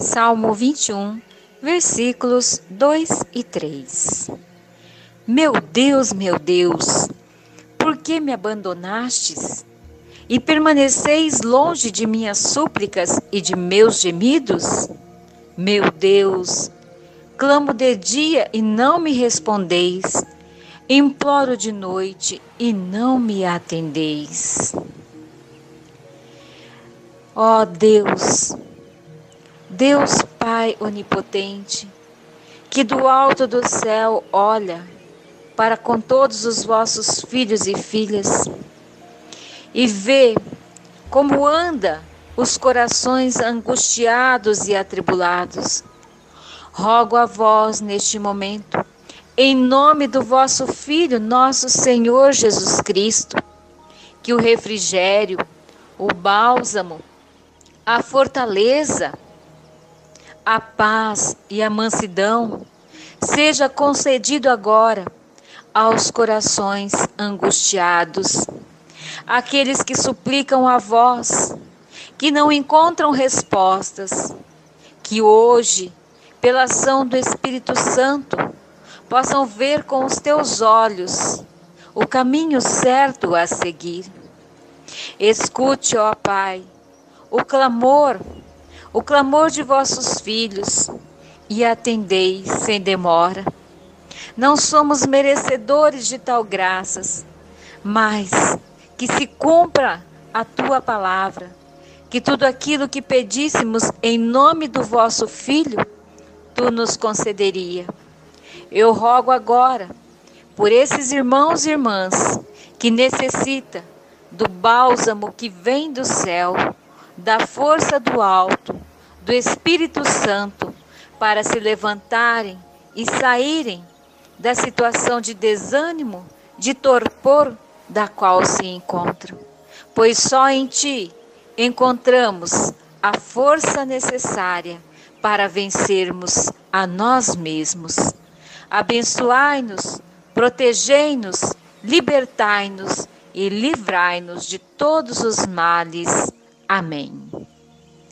Salmo 21, versículos 2 e 3. Meu Deus, meu Deus, por que me abandonastes? E permaneceis longe de minhas súplicas e de meus gemidos? Meu Deus, clamo de dia e não me respondeis, imploro de noite e não me atendeis. Ó oh Deus, Deus Pai onipotente, que do alto do céu olha para com todos os vossos filhos e filhas e vê como anda os corações angustiados e atribulados. Rogo a vós neste momento, em nome do vosso Filho, nosso Senhor Jesus Cristo, que o refrigério, o bálsamo, a fortaleza, a paz e a mansidão seja concedido agora aos corações angustiados, aqueles que suplicam a vós, que não encontram respostas, que hoje, pela ação do Espírito Santo, possam ver com os teus olhos o caminho certo a seguir. Escute, ó Pai, o clamor o clamor de vossos filhos e atendei sem demora. Não somos merecedores de tal graças, mas que se cumpra a tua palavra, que tudo aquilo que pedíssemos em nome do vosso Filho, tu nos concederia. Eu rogo agora por esses irmãos e irmãs que necessita do bálsamo que vem do céu da força do alto, do Espírito Santo, para se levantarem e saírem da situação de desânimo, de torpor da qual se encontram. Pois só em Ti encontramos a força necessária para vencermos a nós mesmos. Abençoai-nos, protegei-nos, libertai-nos e livrai-nos de todos os males. Amém.